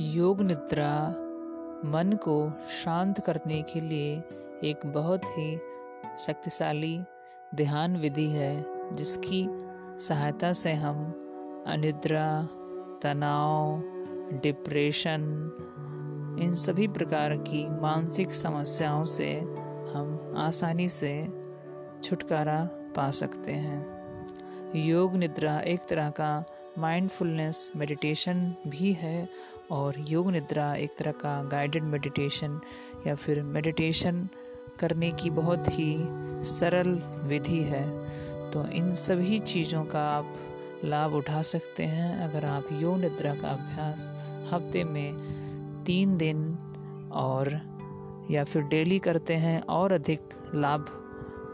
योग निद्रा मन को शांत करने के लिए एक बहुत ही शक्तिशाली ध्यान विधि है, जिसकी सहायता से हम अनिद्रा, तनाव, डिप्रेशन, इन सभी प्रकार की मानसिक समस्याओं से हम आसानी से छुटकारा पा सकते हैं। योग निद्रा एक तरह का माइंडफुलनेस मेडिटेशन भी है और योग निद्रा एक तरह का गाइडेड मेडिटेशन या फिर मेडिटेशन करने की बहुत ही सरल विधि है। तो इन सभी चीज़ों का आप लाभ उठा सकते हैं अगर आप योग निद्रा का अभ्यास हफ़्ते में तीन दिन और या फिर डेली करते हैं और अधिक लाभ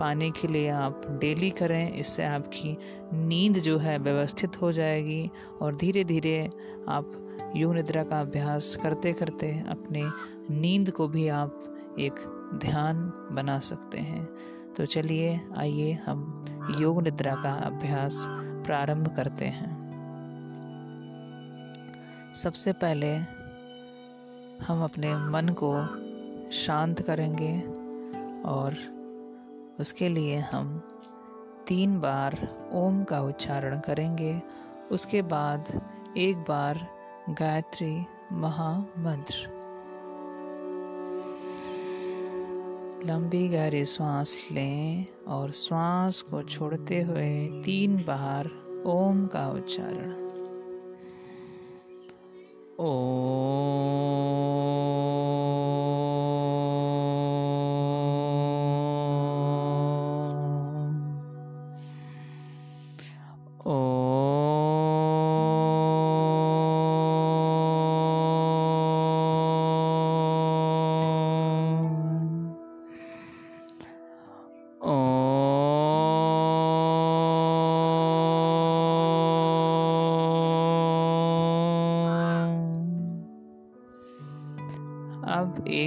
पाने के लिए आप डेली करें, इससे आपकी नींद जो है व्यवस्थित हो जाएगी और धीरे धीरे आप योग निद्रा का अभ्यास करते करते अपने नींद को भी आप एक ध्यान बना सकते हैं। तो चलिए, आइए हम योग निद्रा का अभ्यास प्रारंभ करते हैं। सबसे पहले हम अपने मन को शांत करेंगे और उसके लिए हम तीन बार ओम का उच्चारण करेंगे। उसके बाद एक बार गायत्री महामंत्र। लंबी गहरी सांस लें और श्वास को छोड़ते हुए तीन बार ओम का उच्चारण। ओम।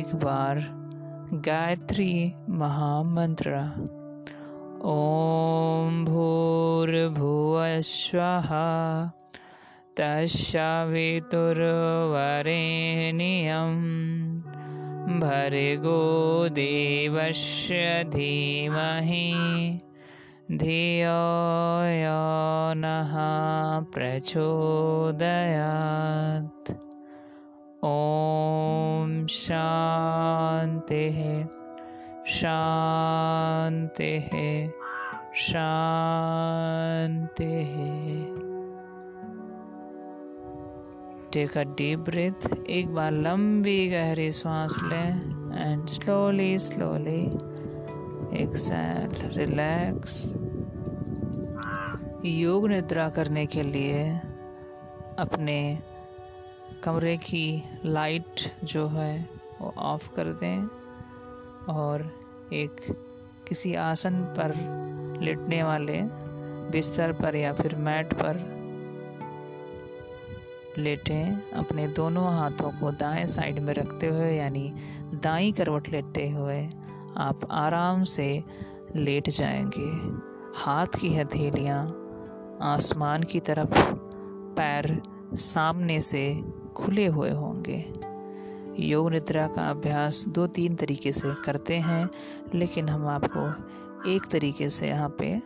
एक बार गायत्री महामंत्र। ॐ भूर्भुवस्वः तस्सवितुर्वरेण्यं भर्गो देवस्य धीमहि। धियो यो ॐ शान्तिः शान्तिः शान्तिः टेक अ डीप ब्रीथ एक बार लंबी गहरी सांस लें and slowly slowly exhale relax yoga nidra करने के लिए अपने कमरे की लाइट जो है वो ऑफ़ कर दें और एक किसी आसन पर लेटने वाले बिस्तर पर या फिर मैट पर लेटें, अपने दोनों हाथों को दाएँ साइड में रखते हुए, यानी दाई करवट लेटते हुए आप आराम से लेट जाएँगे। हाथ की हथेलियाँ आसमान की तरफ़ पैर सामने से खुले हुए होंगे। योग निद्रा का अभ्यास दो तीन तरीके से करते हैं, लेकिन हम आपको एक तरीके से यहाँ पे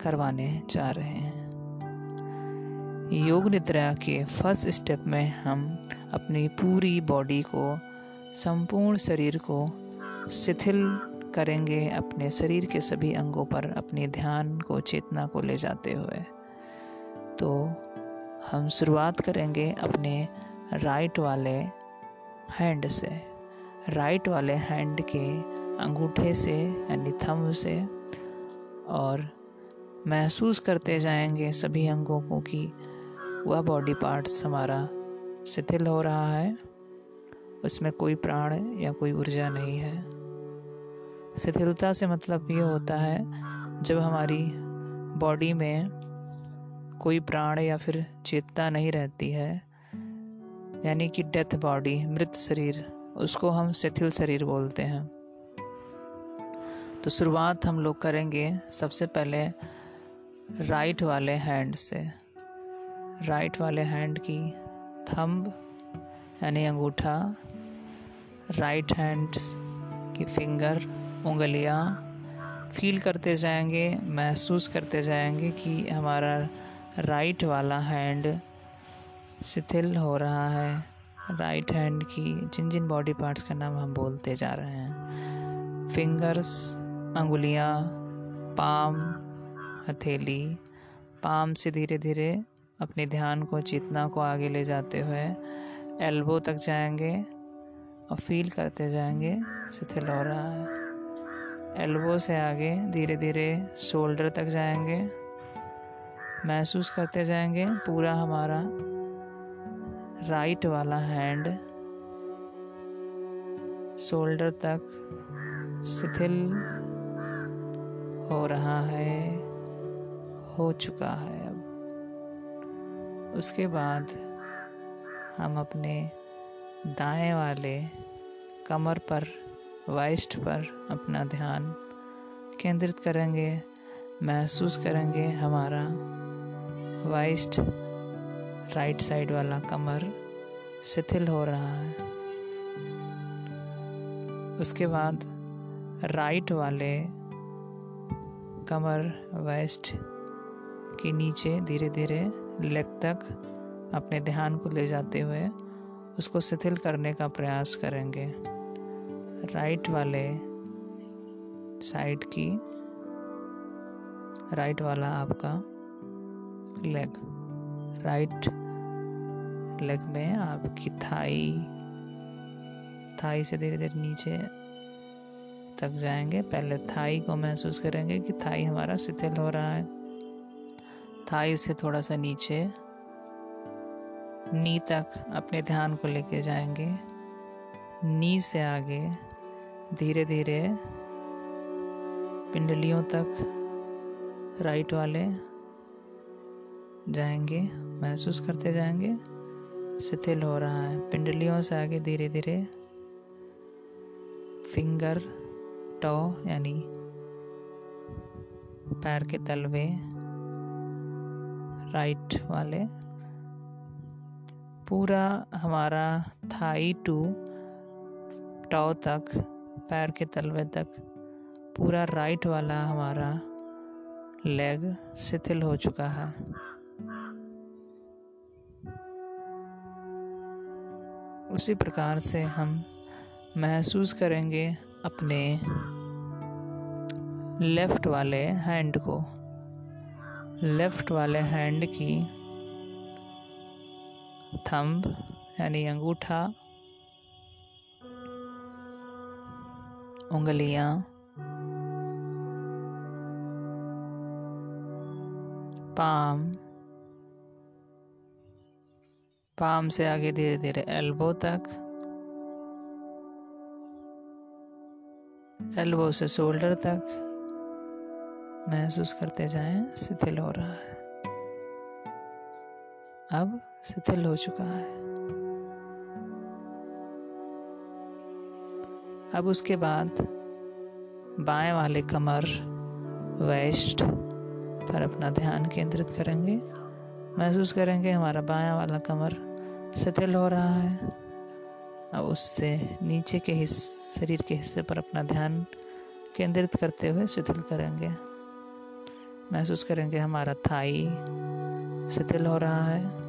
करवाने जा रहे हैं। योग निद्रा के फ़र्स्ट स्टेप में हम अपनी पूरी बॉडी को, संपूर्ण शरीर को शिथिल करेंगे अपने शरीर के सभी अंगों पर अपने ध्यान को, चेतना को ले जाते हुए। तो हम शुरुआत करेंगे अपने राइट वाले हैंड से राइट वाले हैंड के अंगूठे से, यानी थंब से, और महसूस करते जाएँगे सभी अंगों को कि वह बॉडी पार्ट्स हमारा शिथिल हो रहा है। उसमें कोई प्राण या कोई ऊर्जा नहीं है। शिथिलता से मतलब ये होता है, जब हमारी बॉडी में कोई प्राण या फिर चेतना नहीं रहती है यानी कि डेथ बॉडी मृत शरीर, उसको हम शिथिल शरीर बोलते हैं। तो शुरुआत हम लोग करेंगे सबसे पहले राइट वाले हैंड से। राइट वाले हैंड की थंब यानी अंगूठा राइट हैंड की फिंगर उंगलियाँ फील करते जाएँगे, महसूस करते जाएँगे कि हमारा राइट वाला हैंड शिथिल हो रहा है। राइट हैंड की जिन जिन बॉडी पार्ट्स का नाम हम बोलते जा रहे हैं। फिंगर्स अंगुलियाँ पाम हथेली। पाम से धीरे धीरे अपने ध्यान को, चेतना को आगे ले जाते हुए एल्बो तक जाएँगे और फील करते जाएँगे, शिथिल हो रहा है। एल्बो से आगे धीरे धीरे शोल्डर तक जाएँगे। महसूस करते जाएँगे, पूरा हमारा राइट वाला हैंड, शोल्डर तक शिथिल हो रहा है, हो चुका है अब। उसके बाद हम अपने दाएँ वाले कमर पर वाइस्ट पर अपना ध्यान केंद्रित करेंगे, महसूस करेंगे हमारा वाइस्ट राइट साइड वाला कमर शिथिल हो रहा है। उसके बाद राइट वाले कमर वेस्ट के नीचे धीरे धीरे लेग तक अपने ध्यान को ले जाते हुए उसको शिथिल करने का प्रयास करेंगे। राइट वाले साइड की राइट वाला आपका लेग। राइट लेग में आपकी थाई थाई से धीरे धीरे नीचे तक जाएँगे। पहले थाई को महसूस करेंगे कि थाई हमारा शिथिल हो रहा है। थाई से थोड़ा सा नीचे, नी तक अपने ध्यान को लेके जाएँगे। नी से आगे धीरे धीरे पिंडलियों तक राइट वाले जाएँगे, महसूस करते जाएँगे। शिथिल हो रहा है। पिंडलियों से आगे धीरे धीरे फिंगर टो यानी पैर के तलवे राइट वाले। पूरा हमारा थाई टू टो तक, पैर के तलवे तक, पूरा राइट वाला हमारा लेग शिथिल हो चुका है। उसी प्रकार से हम महसूस करेंगे अपने लेफ़्ट वाले हैंड को। लेफ़्ट वाले हैंड की थंब, यानी अंगूठा, उंगलियाँ, पाम पाम से आगे धीरे धीरे एल्बो तक। एल्बो से शोल्डर तक। महसूस करते जाएँ, शिथिल हो रहा है। अब शिथिल हो चुका है। अब उसके बाद बाएँ वाले कमर वेस्ट पर अपना ध्यान केंद्रित करेंगे। महसूस करेंगे हमारा बायां वाला कमर शिथिल हो रहा है। अब उससे नीचे के हिस्स शरीर के हिस्से पर अपना ध्यान केंद्रित करते हुए शिथिल करेंगे। महसूस करेंगे हमारा थाई शिथिल हो रहा है।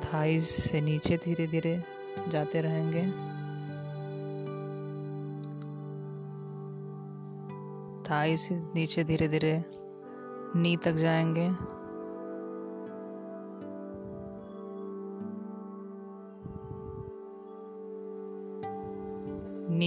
थाई से नीचे धीरे धीरे जाते रहेंगे। थाई से नीचे धीरे धीरे नी तक जाएँगे।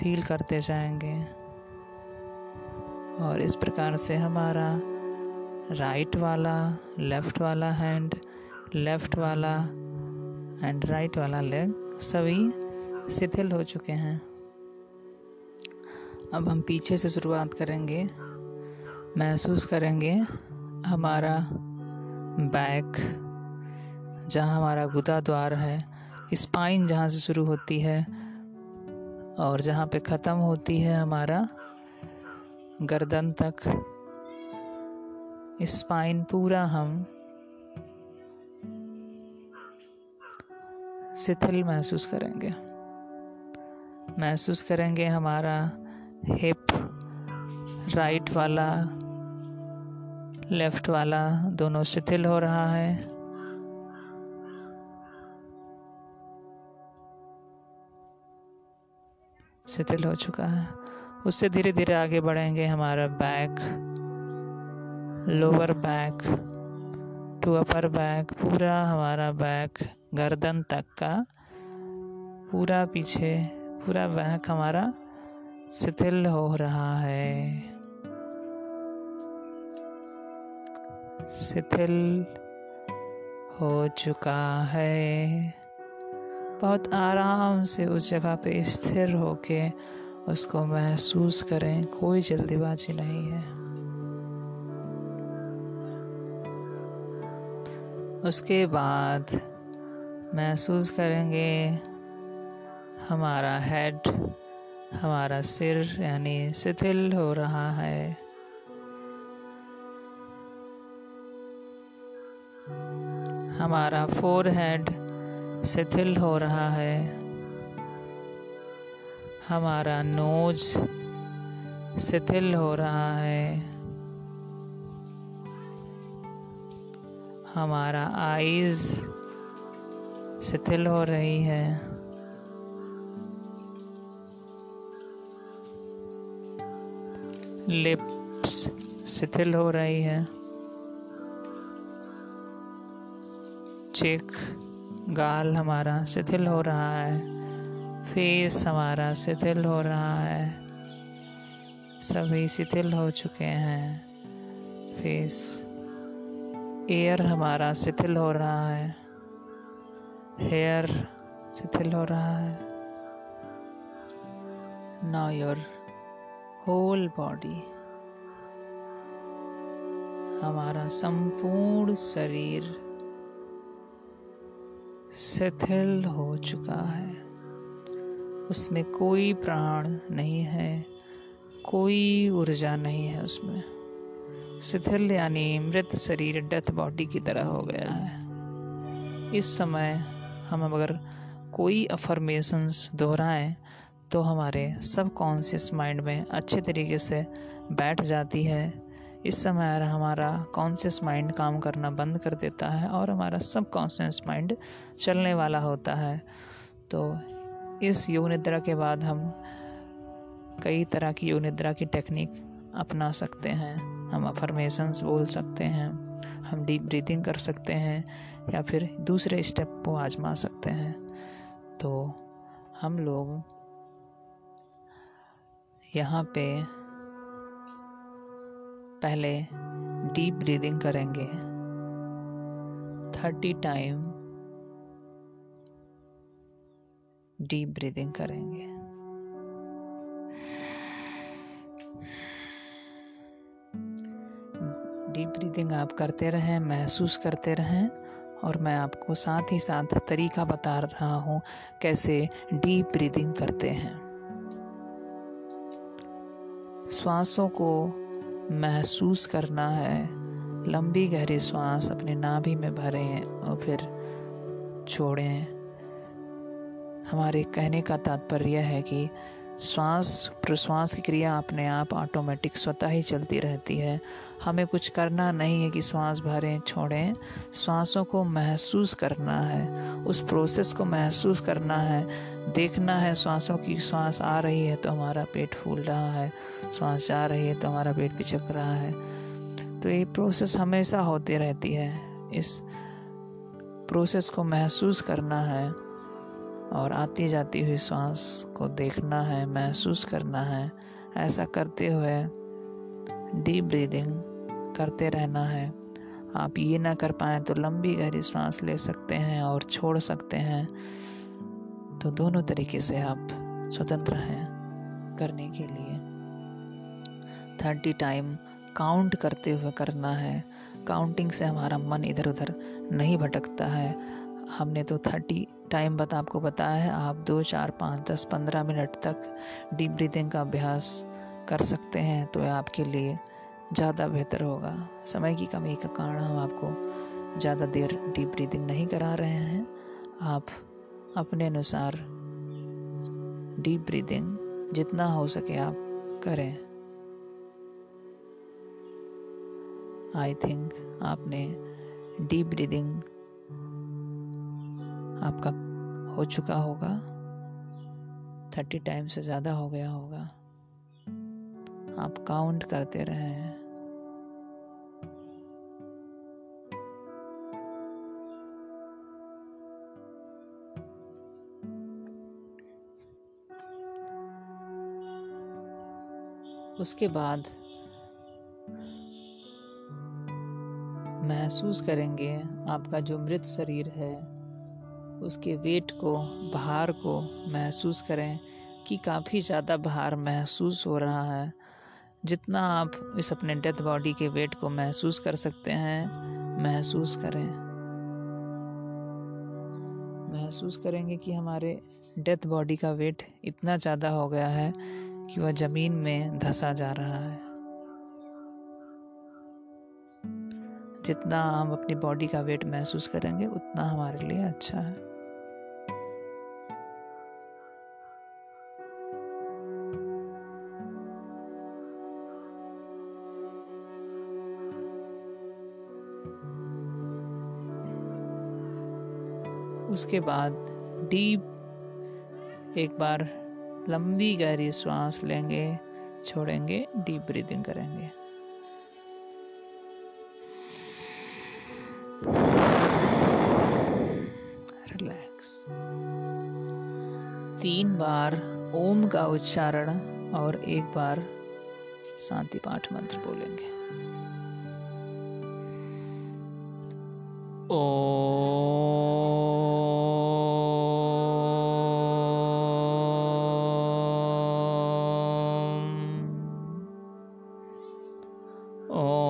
फील करते जाएँगे। और इस प्रकार से हमारा राइट वाला लेफ़्ट वाला हैंड लेफ़्ट वाला एंड राइट वाला लेग सभी शिथिल हो चुके हैं। अब हम पीछे से शुरुआत करेंगे। महसूस करेंगे हमारा बैक जहाँ हमारा गुदा द्वार है स्पाइन जहाँ से शुरू होती है और जहाँ पे ख़त्म होती है हमारा गर्दन तक स्पाइन पूरा हम शिथिल महसूस करेंगे। महसूस करेंगे हमारा हिप राइट वाला लेफ़्ट वाला दोनों शिथिल हो रहा है। शिथिल हो चुका है। उससे धीरे धीरे आगे बढ़ेंगे हमारा back lower back to upper back पूरा हमारा बैक गर्दन तक का, पूरा पीछे, पूरा बैक हमारा शिथिल हो रहा है। शिथिल हो चुका है। बहुत आराम से उस जगह पे स्थिर होके उसको महसूस करें, कोई जल्दीबाजी नहीं है। उसके बाद महसूस करेंगे हमारा हेड हमारा सिर यानी शिथिल हो रहा है। हमारा फोर हेड शिथिल हो रहा है। हमारा नोज़ शिथिल हो रहा है। हमारा आईज शिथिल हो रही है। लिप्स शिथिल हो रही है। चेक गाल हमारा शिथिल हो रहा है, फेस हमारा शिथिल हो रहा है। सभी शिथिल हो चुके हैं, फेस, एयर हमारा शिथिल हो रहा है, हेयर शिथिल हो रहा है। नाउ योर होल बॉडी हमारा संपूर्ण शरीर शिथिल हो चुका है। उसमें कोई प्राण नहीं है, कोई ऊर्जा नहीं है उसमें। शिथिल यानी मृत शरीर डेथ बॉडी की तरह हो गया है। इस समय हम अगर कोई अफर्मेशंस दोहराएँ तो हमारे सब कॉन्शियस माइंड में अच्छे तरीके से बैठ जाती है इस समय हमारा कॉन्शियस माइंड काम करना बंद कर देता है और हमारा सब कॉन्शियस माइंड चलने वाला होता है। तो इस योग निद्रा के बाद हम कई तरह की योग निद्रा की टेक्निक अपना सकते हैं। हम अफर्मेशंस बोल सकते हैं, हम डीप ब्रीदिंग कर सकते हैं या फिर दूसरे स्टेप को आजमा सकते हैं। तो हम लोग यहाँ पे पहले डीप ब्रीदिंग करेंगे. थर्टी टाइम डीप ब्रीदिंग करेंगे. डीप ब्रीदिंग आप करते रहें, महसूस करते रहें और मैं आपको साथ ही साथ तरीका बता रहा हूँ कैसे डीप ब्रीदिंग करते हैं. श्वासों को महसूस करना है। लंबी गहरी सांस अपने नाभि में भरें और फिर छोड़ें। हमारे कहने का तात्पर्य है कि श्वास, प्रश्वास की क्रिया अपने आप ऑटोमेटिक स्वतः ही चलती रहती है। हमें कुछ करना नहीं है कि श्वास भरें, छोड़ें। श्वासों को महसूस करना है। उस प्रोसेस को महसूस करना है। देखना है श्वासों की श्वास आ रही है तो हमारा पेट फूल रहा है। श्वास जा रही है तो हमारा पेट पिचक रहा है। तो ये प्रोसेस हमेशा होती रहती है। इस प्रोसेस को महसूस करना है। और आती जाती हुई सांस को देखना है, महसूस करना है। ऐसा करते हुए डीप ब्रीदिंग करते रहना है। आप ये ना कर पाए तो लंबी गहरी सांस ले सकते हैं और छोड़ सकते हैं। तो दोनों तरीके से आप स्वतंत्र हैं करने के लिए। थर्टी टाइम काउंट करते हुए करना है। काउंटिंग से हमारा मन इधर उधर नहीं भटकता है। हमने तो थर्टी टाइम बता आपको बताया है, आप दो, चार, पाँच, दस, पंद्रह मिनट तक डीप ब्रीदिंग का अभ्यास कर सकते हैं तो यह आपके लिए ज़्यादा बेहतर होगा। समय की कमी का कारण हम आपको ज़्यादा देर डीप ब्रीदिंग नहीं करा रहे हैं। आप अपने अनुसार डीप ब्रीदिंग जितना हो सके आप करें। आई थिंक आपने डीप ब्रीदिंग आपका हो चुका होगा। थर्टी टाइम से ज़्यादा हो गया होगा। आप काउंट करते रहे। हैं उसके बाद महसूस करेंगे आपका जो मृत शरीर है उसके वेट को, भार को महसूस करें कि काफ़ी ज़्यादा भार महसूस हो रहा है। जितना आप इस अपने डेथ बॉडी के वेट को महसूस कर सकते हैं, महसूस करें। महसूस करेंगे कि हमारे डेथ बॉडी का वेट इतना ज़्यादा हो गया है कि वह ज़मीन में धंसा जा रहा है। जितना हम अपनी बॉडी का वेट महसूस करेंगे, उतना हमारे लिए अच्छा है। उसके बाद डीप एक बार लंबी गहरी श्वास लेंगे, छोड़ेंगे, डीप ब्रीदिंग करेंगे। रिलैक्स। तीन बार ओम का उच्चारण और एक बार शांति पाठ मंत्र बोलेंगे। ओ शांति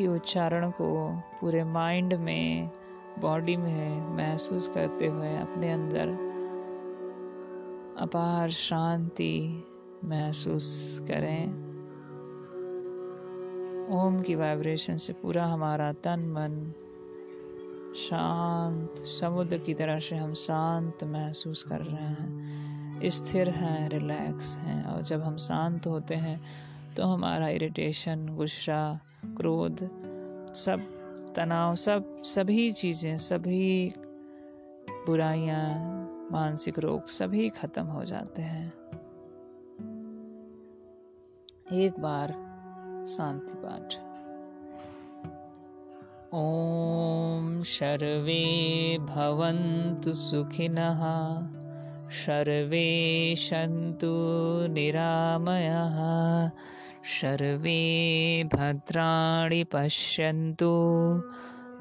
की उच्चारण को पूरे माइंड में बॉडी में महसूस करते हुए अपने अंदर अपार शांति महसूस करें। ओम की वाइब्रेशन से पूरा हमारा तन, मन शांत, समुद्र की तरह से हम शांत महसूस कर रहे हैं। स्थिर हैं रिलैक्स हैं और जब हम शांत होते हैं तो हमारा इरिटेशन गुस्सा, क्रोध, सब तनाव, सब, सभी चीज़ें, सभी बुराइयाँ, मानसिक रोग सभी खत्म हो जाते हैं। एक बार शांति पाठ ओम शर्वे भवन्तु सुखिनः सर्वे सन्तु निरामयः। सर्वे भद्राणि पश्यन्तु।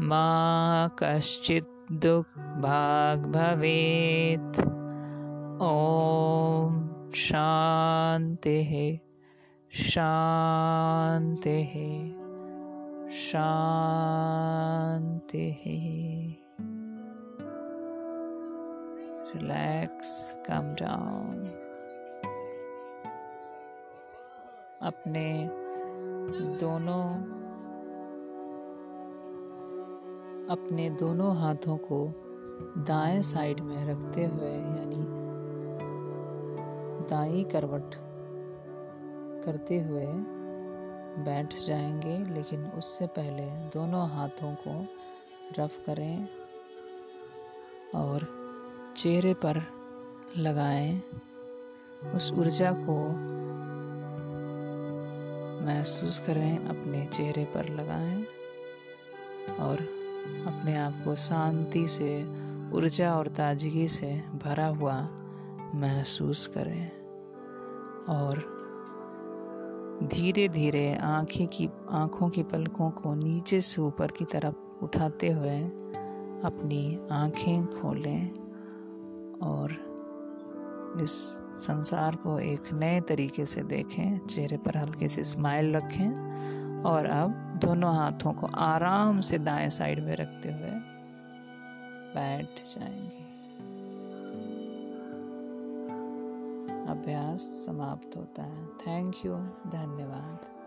मा कश्चित् दुःखभाग् भवेत्। ॐ शान्तिः शान्तिः शान्तिः। Relax, come down. अपने दोनों अपने दोनों हाथों को दाएँ साइड में रखते हुए, यानी दाई करवट करते हुए बैठ जाएँगे, लेकिन उससे पहले दोनों हाथों को रफ करें और चेहरे पर लगाएँ। उस ऊर्जा को महसूस करें, अपने चेहरे पर लगाएँ और अपने आप को शांति से, ऊर्जा और ताजगी से भरा हुआ महसूस करें और धीरे धीरे आँखें की, आँखों की पलकों को नीचे से ऊपर की तरफ़ उठाते हुए अपनी आँखें खोलें और इस संसार को एक नए तरीके से देखें, चेहरे पर हल्के से स्माइल रखें और अब दोनों हाथों को आराम से दाएँ साइड में रखते हुए बैठ जाएँगे। अभ्यास समाप्त होता है। थैंक यू धन्यवाद।